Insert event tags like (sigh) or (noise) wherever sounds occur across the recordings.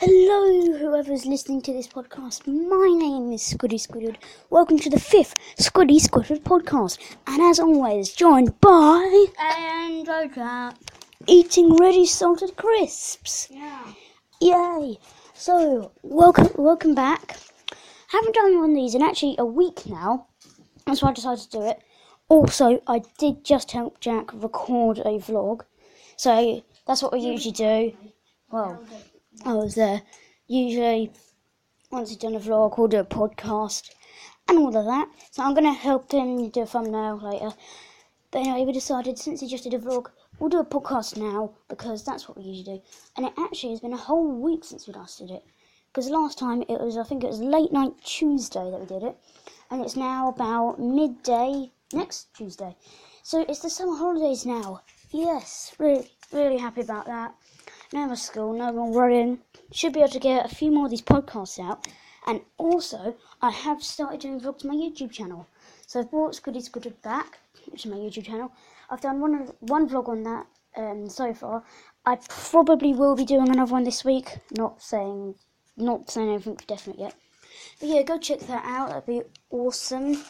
Hello, whoever's listening to this podcast. My name is Squiddy Squidward. Welcome to the fifth Squiddy Squidward podcast. And as always, joined by And Roadtrap. eating ready salted crisps. Yeah. Yay! So, welcome, welcome back. Haven't done one of these in actually a week now. That's why I decided to do it. Also, I did just help Jack record a vlog. So, that's what we usually do. Well, I was there. Usually, once he's done a vlog, we'll do a podcast and all of that. So, I'm to help him do a thumbnail later. But anyway, we decided since he just did a vlog, we'll do a podcast now because that's what we usually do. And it actually has been a whole week since we last did it. Because last time it was, I think it was late night Tuesday that we did it. And it's now about midday next Tuesday. So it's the summer holidays now. Yes, really, really happy about that. No more school, no more worrying. Should be able to get a few more of these podcasts out. And also, I have started doing vlogs on my YouTube channel. So I've brought Squiddy Squidward back, which is my YouTube channel. I've done one one vlog on that um, so far. I probably will be doing another one this week. Not saying, not saying anything definite yet. But yeah, go check that out. That'd be awesome.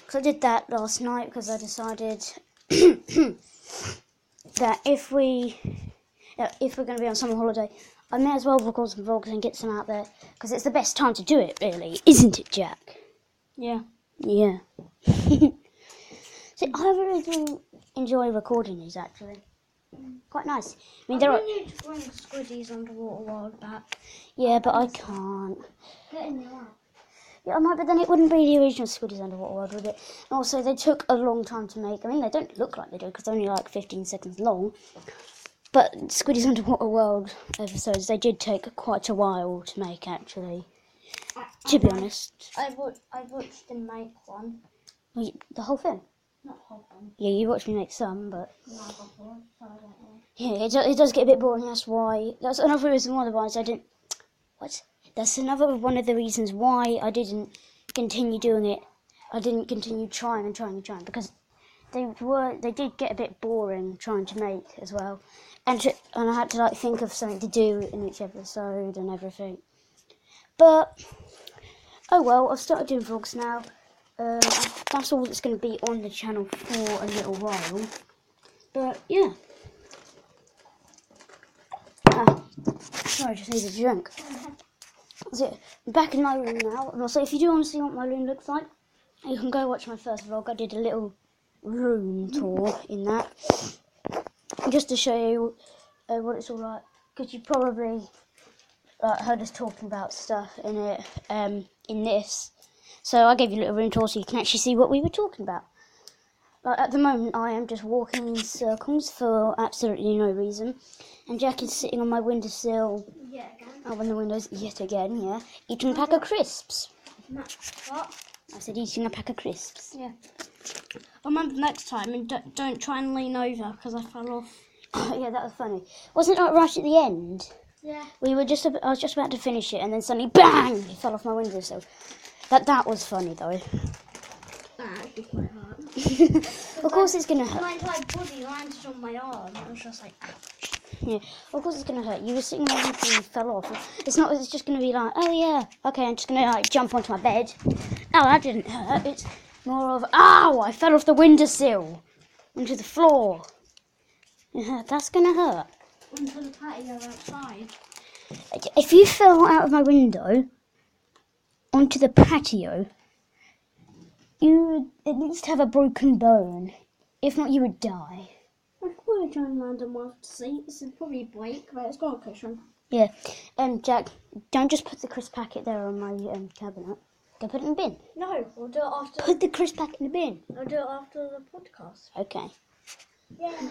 Because I did that last night because I decided (clears throat) that if we, if we're going to be on summer holiday, I may as well record some vlogs and get some out there because it's the best time to do it, really, isn't it, Jack? Yeah. Yeah. (laughs) See, I really do enjoy recording these actually. Quite nice. I mean, there are. need to bring Squiddy's Underwater World back. Yeah, but I can't. Get in the lab. Yeah, I might, but then it wouldn't be the original Squiddy's Underwater World, would it? And also, they took a long time to make. I mean, they don't look like they do because they're only like 15 seconds long. But Squiddy's Underwater World episodes, they did take quite a while to make, actually. To be honest. I, wa- I watched him make one. Well, you- The whole thing. Not whole one. Yeah, you watched me make some, but Not before, so I don't know. yeah, it, do, it does get a bit boring. That's why. That's another reason why the ones I didn't. What? That's another one of the reasons why I didn't continue doing it. I didn't continue trying and trying and trying because they were they did get a bit boring trying to make as well, and and I had to like think of something to do in each episode and everything. But oh well, I've started doing vlogs now. Um, that's all that's going to be on the channel for a little while. But yeah. Ah, sorry, I just need a drink. That's it. I'm back in my room now. And also, if you do want to see what my room looks like, you can go watch my first vlog. I did a little room tour in that. Just to show you uh, what it's all like. Because you probably uh, heard us talking about stuff in it, um, in this. So I gave you a little room tour so you can actually see what we were talking about. Like at the moment, I am just walking in circles for absolutely no reason, and Jack is sitting on my windowsill, Yeah, again. open the windows yet again, yeah, eating a pack of crisps. What? I said eating a pack of crisps. Yeah. Remember next time and don't, don't try and lean over because I fell off. (coughs) yeah, that was funny. Wasn't it right at the end? Yeah. We were just, I was just about to finish it, and then suddenly, bang! It fell off my windowsill. That that was funny though. (laughs) That actually quite hurt. (laughs) of course, it's gonna hurt. My entire body landed on my arm. I was just like, ouch. Yeah, of course it's gonna hurt. You were sitting there and you fell off. It's not. It's just gonna be like, oh yeah, okay, I'm just gonna like jump onto my bed. No, that didn't hurt. It's more of, ow! I fell off the windowsill onto the floor. Yeah, that's gonna hurt. Onto the patio outside. If you fell out of my window onto the patio, you would at least have a broken bone. If not, you would die. I could try and land on my seats and probably break, but it's got a cushion. Yeah. Um, Jack, don't just put the crisp packet there on my um, cabinet. Go put it in the bin. No, we'll do it after. Put the crisp packet in the bin. I'll do it after the podcast. Okay. Yeah.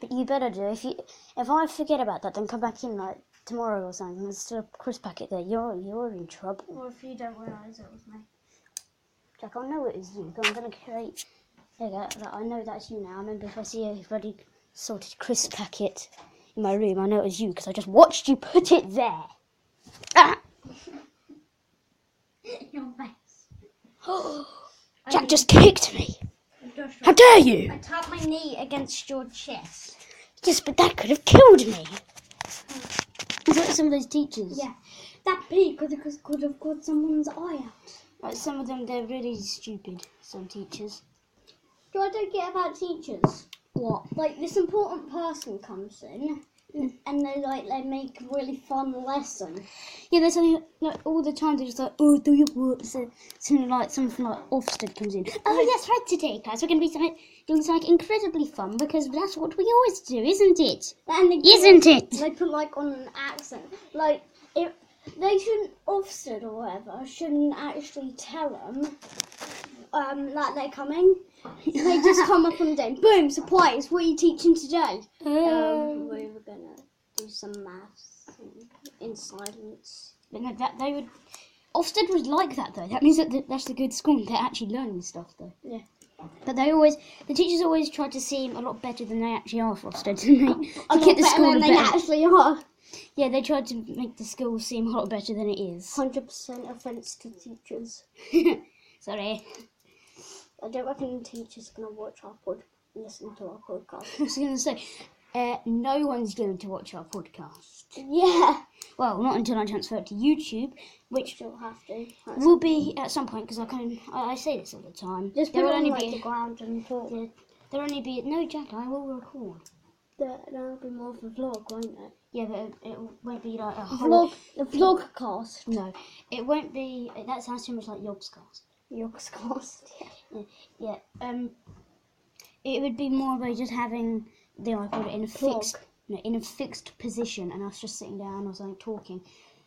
But you better do. If you, if I forget about that, then come back in like tomorrow or something. There's still a crisp packet there. You're you're in trouble. Or if you don't realise it was me. Jack, I know it is you. But I'm gonna create. There you go. Like, I know that's you now. I remember if I see a bloody salted crisp packet in my room, I know it was you because I just watched you put it there. Ah! (laughs) Your face. (gasps) Jack just kicked me. Just, How dare you? I tapped my knee against your chest. Yes, but that could have killed me. It's like some of those teachers. Yeah. That pig could have, could have got someone's eye out. Like some of them, they're really stupid. Some teachers. Do I don't get about teachers? What? Like this important person comes in, and they like they make a really fun lesson. Yeah, they're something like all the time. They're just like, oh, do your work. So something like something like Ofsted comes in. Oh yes, right today, guys, We're going to be something, doing something incredibly fun because that's what we always do, isn't it? Isn't it? They put like on an accent, like if they shouldn't Ofsted or whatever shouldn't actually tell them um that they're coming. They just come up on the day, boom, surprise! What are you teaching today? Um, we were gonna do some maths in, in silence. But no, that they would. Ofsted was like that though. That means that that's a good school. They're actually learning stuff though. Yeah. But they always, the teachers always try to seem a lot better than they actually are for Ofsted, (laughs) don't they? A to keep the better school than a they actually are. Yeah, they try to make the school seem a lot better than it is. Hundred percent offense to teachers. (laughs) Sorry. I don't reckon the teachers gonna watch our pod, listen to our podcast. (laughs) I was going to say, uh, no one's going to watch our podcast. yeah, Well, not until I transfer it to YouTube, which she'll have to. That's- will be at some point because I can. I, I say this all the time. Just there will only like be. the ground and talk. Yeah, there will only be no Jack. I will record. There, that'll be more of a vlog, won't it? Yeah, but it, it won't be like a A whole. vlog, the vlog cast. No, it won't be. That sounds too much like Yogscast. Yogs (laughs) cast. Yeah. Yeah. Um. It would be more by just having the iPod in a Vlog. fixed, no, in a fixed position, and us just sitting down or something talking,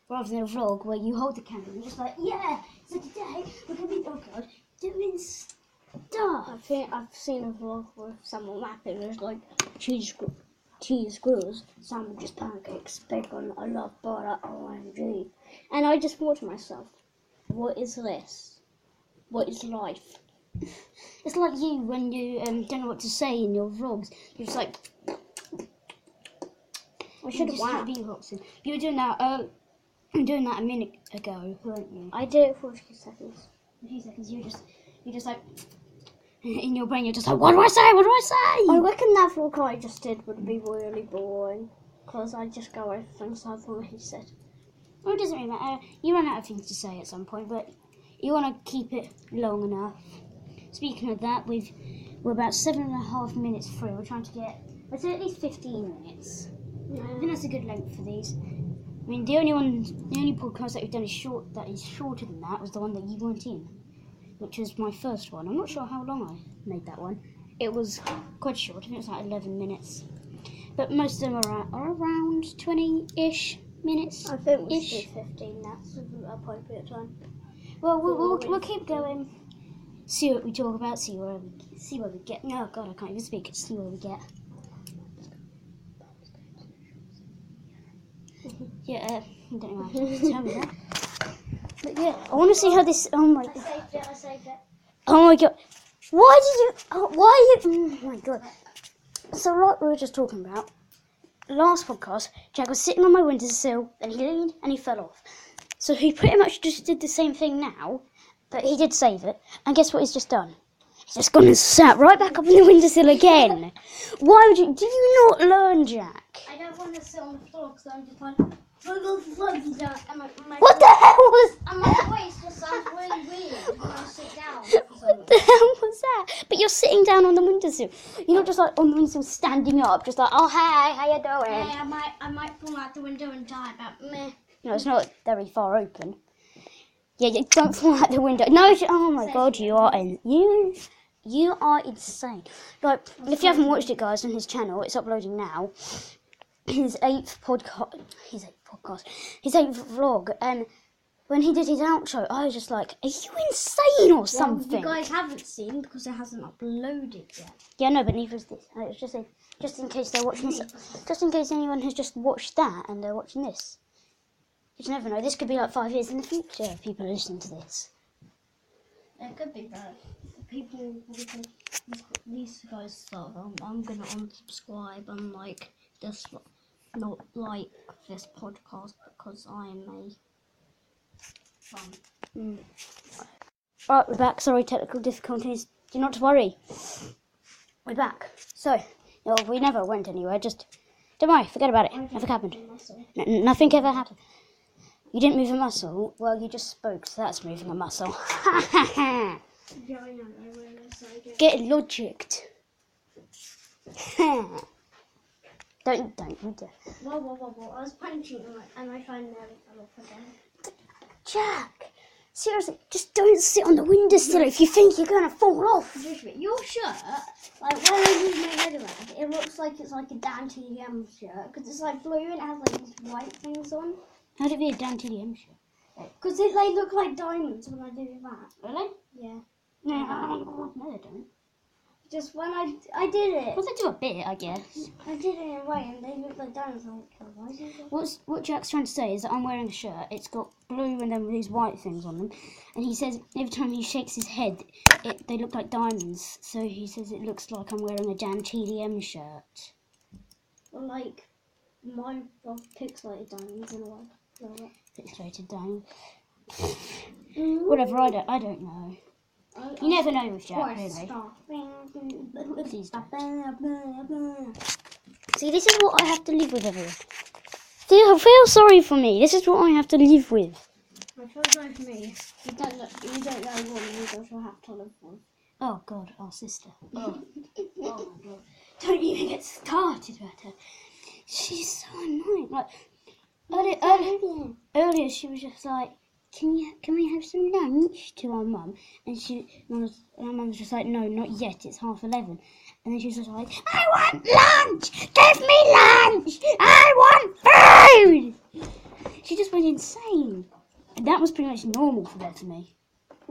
rather than a vlog where you hold the camera and you're just like, yeah. So today we're gonna be oh god doing stuff. I think I've seen a vlog with someone rapping. It's like cheese, cheese grills, sandwiches, pancakes, bacon. I love butter. OMG. And I just thought to myself, what is this? What is life? It's like you when you um, don't know what to say in your vlogs. You're just like I should have won. beatboxing. You were doing that. Uh, were doing that a minute ago, weren't you? I did it for a few seconds. A few seconds. You just, you just like (laughs) in your brain. You're just like, what do I say? What do I say? I reckon that vlog I just did would be really boring. Because I just go over things I thought he said. Well, it doesn't really matter. You run out of things to say at some point, but you want to keep it long enough. Speaking of that, we've we're about seven and a half minutes through. We're trying to get let's say at least fifteen minutes. I think that's a good length for these. I mean, the only one, the only podcast that we've done is short that is shorter than that was the one that you weren't in, which was my first one. I'm not sure how long I made that one. It was quite short. I think it was like 11 minutes, but most of them are, are around 20-ish minutes. I think we should do 15. That's an appropriate time. Well, we'll, we'll, we'll keep going. See what we talk about. See where we see where we get. No, God, I can't even speak. See where we get. (laughs) Yeah, uh, I don't know how to tell me that. But yeah, I want to see how this. Oh my, I saved it, I saved it. oh my God! Why did you? Oh, why you? Oh my God! So like we were just talking about last podcast, Jack was sitting on my windowsill, then he leaned and he fell off. So he pretty much just did the same thing now, but he did save it. And guess what he's just done? He's just gone and sat right back up in the windowsill again. Why would you? Do you not learn, Jack? I don't want to sit on the floor because I'm just like, and my, my, What the hell was? and my voice just sounds really weird when I sit down. What the hell was that? But you're sitting down on the windowsill. You're not just like on the windowsill standing up, just like, oh hey, how you doing? Hey, I might, I might fall out the window and die, but meh. No, it's not very far open. Yeah, yeah don't fall out the window. No, oh my god, you are in you, you are insane. Like, if you haven't watched it, guys, on his channel, it's uploading now. His eighth podcast, his eighth podcast, his eighth vlog, and when he did his outro, I was just like, "Are you insane or Well, something?" you guys haven't seen because it hasn't uploaded yet. Yeah, no, but neither is this. Uh, It's just a, just in case they're watching this, just in case anyone has just watched that and they're watching this. You never know. This could be like five years in the future. if People are listening to this. It could be bad. People think these, guys stuff. I'm, I'm gonna unsubscribe and like this, not like this podcast because I am a um, Right, we're back. Sorry, technical difficulties. Do not worry. We're back. So, well, we never went anywhere. Just Don't worry, forget about it. Nothing happened. Nothing ever happened. You didn't move a muscle? Well, you just spoke, so that's moving a muscle. Yeah, I know. I realised. Get logicked. (laughs) don't, don't, you dare. Whoa, whoa, whoa, whoa. I was punching and I, and I finally fell off again. Jack, seriously, just don't sit on the windowsill if you think you're gonna fall off. Your shirt, like when I move my head around, it looks like it's like a Dan TDM shirt because it's like blue and it has like these white things on. How'd it be a Dan TDM shirt? Because they look like diamonds when I do that. Really? Yeah. No, no, they don't. Just when I I did it, Well, they do a bit, I guess. I did it in a way and they look like diamonds. I'm like, oh, why? What's what Jack's trying to say is that I'm wearing a shirt. It's got blue and then these white things on them, and he says every time he shakes his head, it they look like diamonds. So he says it looks like I'm wearing a Dan TDM shirt. Well, like my well, pixelated diamonds in a way. Like, Pixelated diamond. Whatever. I don't. I don't know. I- You never know with Jack, really. See, this is what I have to live with, everyone. Feel, feel sorry for me. This is what I have to live with. I feel sorry for me. You don't know, you don't know what you will have to live with. Oh God, our sister. (laughs) Oh, oh my God. Don't even get started about her. She's so annoying. Like earlier, earlier, earlier she was just like, "Can you, can we have some lunch?" to our mum, and she, mum was, and our mum was just like, "No, not yet. It's half 11. And then she was just like, "I want lunch. Give me lunch. I want food." She just went insane. And that was pretty much normal for that to me.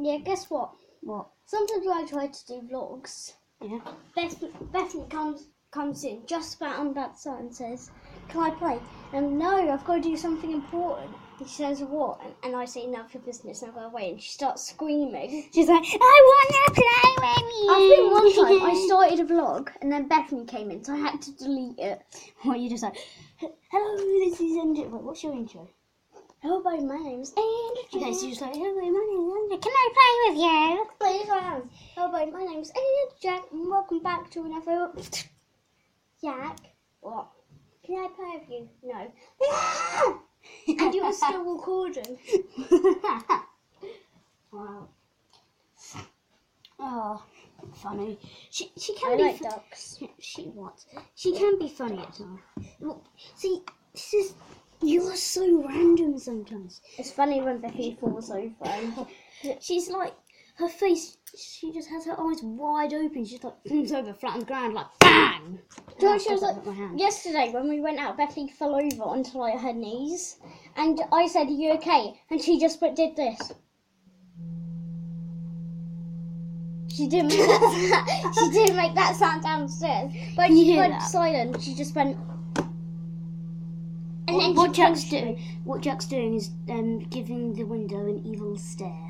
Yeah, guess what? What? Sometimes when I try to do vlogs, Yeah. Beth, Bethany comes comes in just about on that side and says, "Can I play?" And no, I've got to do something important. And she says, "What?" And, and I say, "None of your business." And I go away, and she starts screaming. (laughs) She's like, I want to play with you. I think one time I (laughs) started a vlog, and then Bethany came in, so I had to delete it. (laughs) What you just like? Hello, this is Andrew. Wait, what's your intro? Hello, my name's Andrew. Okay, so you're just like, hello, my name is Andrew. Can I play with you? Please, I am. Hello, my name's EnderJack, and welcome back to another. Jack, what? Can I play with you? No. (laughs) and you were still recording. (laughs) Wow. oh, funny. She she I can be. like ducks. She what? She can be funny at times. Well, see, this is you're so random sometimes. It's funny when the Becky falls over. And (laughs) She's like her face. She just has her eyes wide open. She's like falls over flat on the ground, like bang. George was like, yesterday when we went out, Bethany fell over onto like her knees, and I said, "Are you okay?" And she just went- did this. She didn't make that. (laughs) she didn't make that sound downstairs, but she went that? silent. She just went. And then what Jack's doing, what Jack's doing is um, giving the window an evil stare.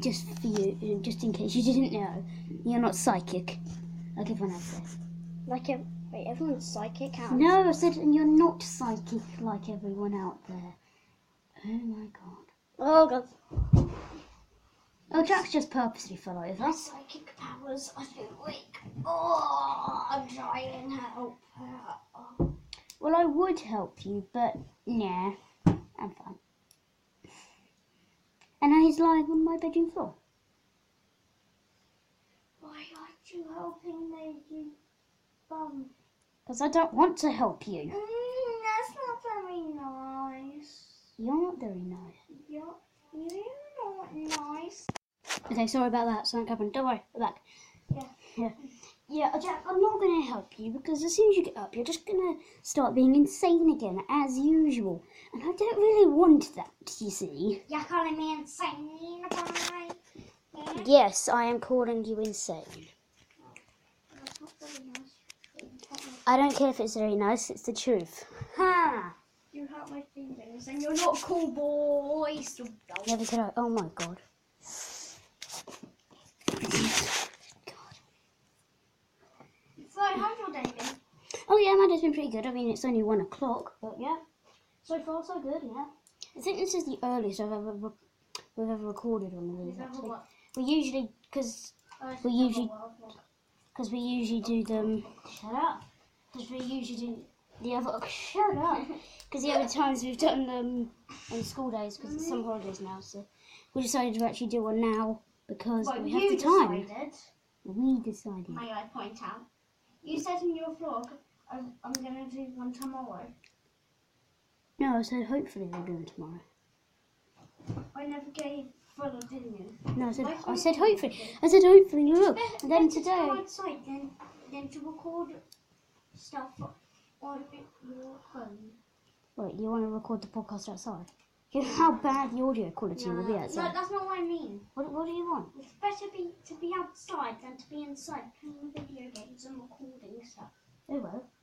Just for you, just in case you didn't know, you're not psychic, like everyone else says. Like wait, everyone's psychic. How? No, I said and you're not psychic like everyone out there. Oh my god. Oh god. Oh, Jack's just purposely fell My psychic powers. I feel weak. Oh, I'm trying to help her. Well, I would help you, but nah, I'm fine. And now he's lying on my bedroom floor. Why aren't you helping me, you bum? Because I don't want to help you. Mm, that's not very nice. You're not very nice. You're, you're not nice. Okay, sorry about that. Something happened. Don't worry, we're back. Yeah. Yeah. Yeah, Jack, I'm not going to help you because as soon as you get up, you're just going to start being insane again, as usual. And I don't really want that, you see. You're calling me insane, bye. Yeah, Yes, I am calling you insane. that's not very nice. I don't care if it's very nice, it's the truth. Ha! You hurt my feelings, and you're not a cool boy. Never said I. Oh my god. So, how's your day been? Oh yeah, my day's been pretty good. I mean, it's only one o'clock, but yeah. So far, so good, yeah. I think this is the earliest I've ever we've ever recorded on the Is that actually. what? We usually, because Uh, We usually- another world vlog. because we usually do them. Shut up. Because we usually do the other. (laughs) Shut up. (laughs) Because the other times we've done them on school days because it's some holidays now. So we decided to actually do one now because Well, we have the time. decided. We decided. May I point out? You said in your vlog, I'm, I'm going to do one tomorrow. No, I said hopefully we'll do it tomorrow. I never gave full opinion. No, I said I said hopefully. I said hopefully will. And then to today. go outside than, than to record stuff on your phone. Wait, you want to record the podcast outside? You know how bad the audio quality No, will be outside. no, that's not what I mean. What, what do you want? It's better be to be outside than to be inside playing video games and recording stuff. Oh well. (laughs)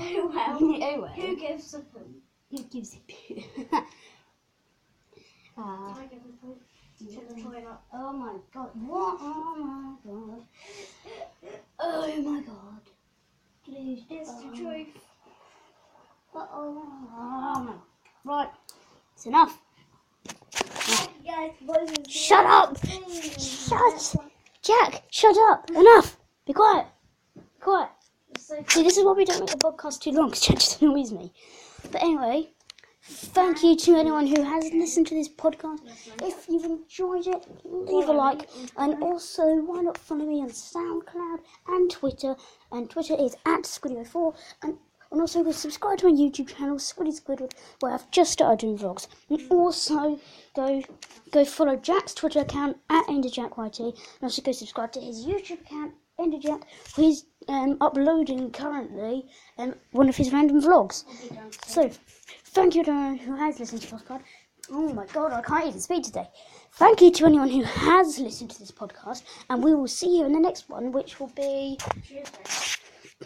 Oh well. (laughs) oh well. Who gives a poo? Who gives a poo? (laughs) Ah. I give a poo to the toilet. oh my god. What? Oh my god. Oh my god. Please. It's the oh. truth. Uh-oh. Oh my. Right. It's enough. Shut up! Shut! Jack, shut up! Enough! Be quiet! Be quiet! See, this is why we don't make the podcast too long, because Jack just annoys me. But anyway, thank you to anyone who has listened to this podcast. If you've enjoyed it, leave a like. And also, why not follow me on SoundCloud and Twitter? And Twitter is at Squiddy04. And, and also, go subscribe to my YouTube channel, Squiddy Squidward, where I've just started doing vlogs. And also, go go follow Jack's Twitter account at EnderJackYT. And also, go subscribe to his YouTube account, EnderJack, where he's um, uploading currently um, one of his random vlogs. So, thank you to anyone who has listened to this podcast. Oh my god, I can't even speak today. Thank you to anyone who has listened to this podcast, and we will see you in the next one, which will be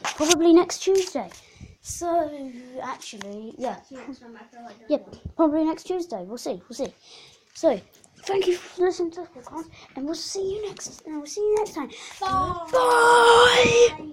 probably next Tuesday. So, actually, yeah, yep, probably next Tuesday. We'll see, we'll see. So, thank you for listening to this podcast, and we'll see you next. And we'll see you next time. Bye. Bye.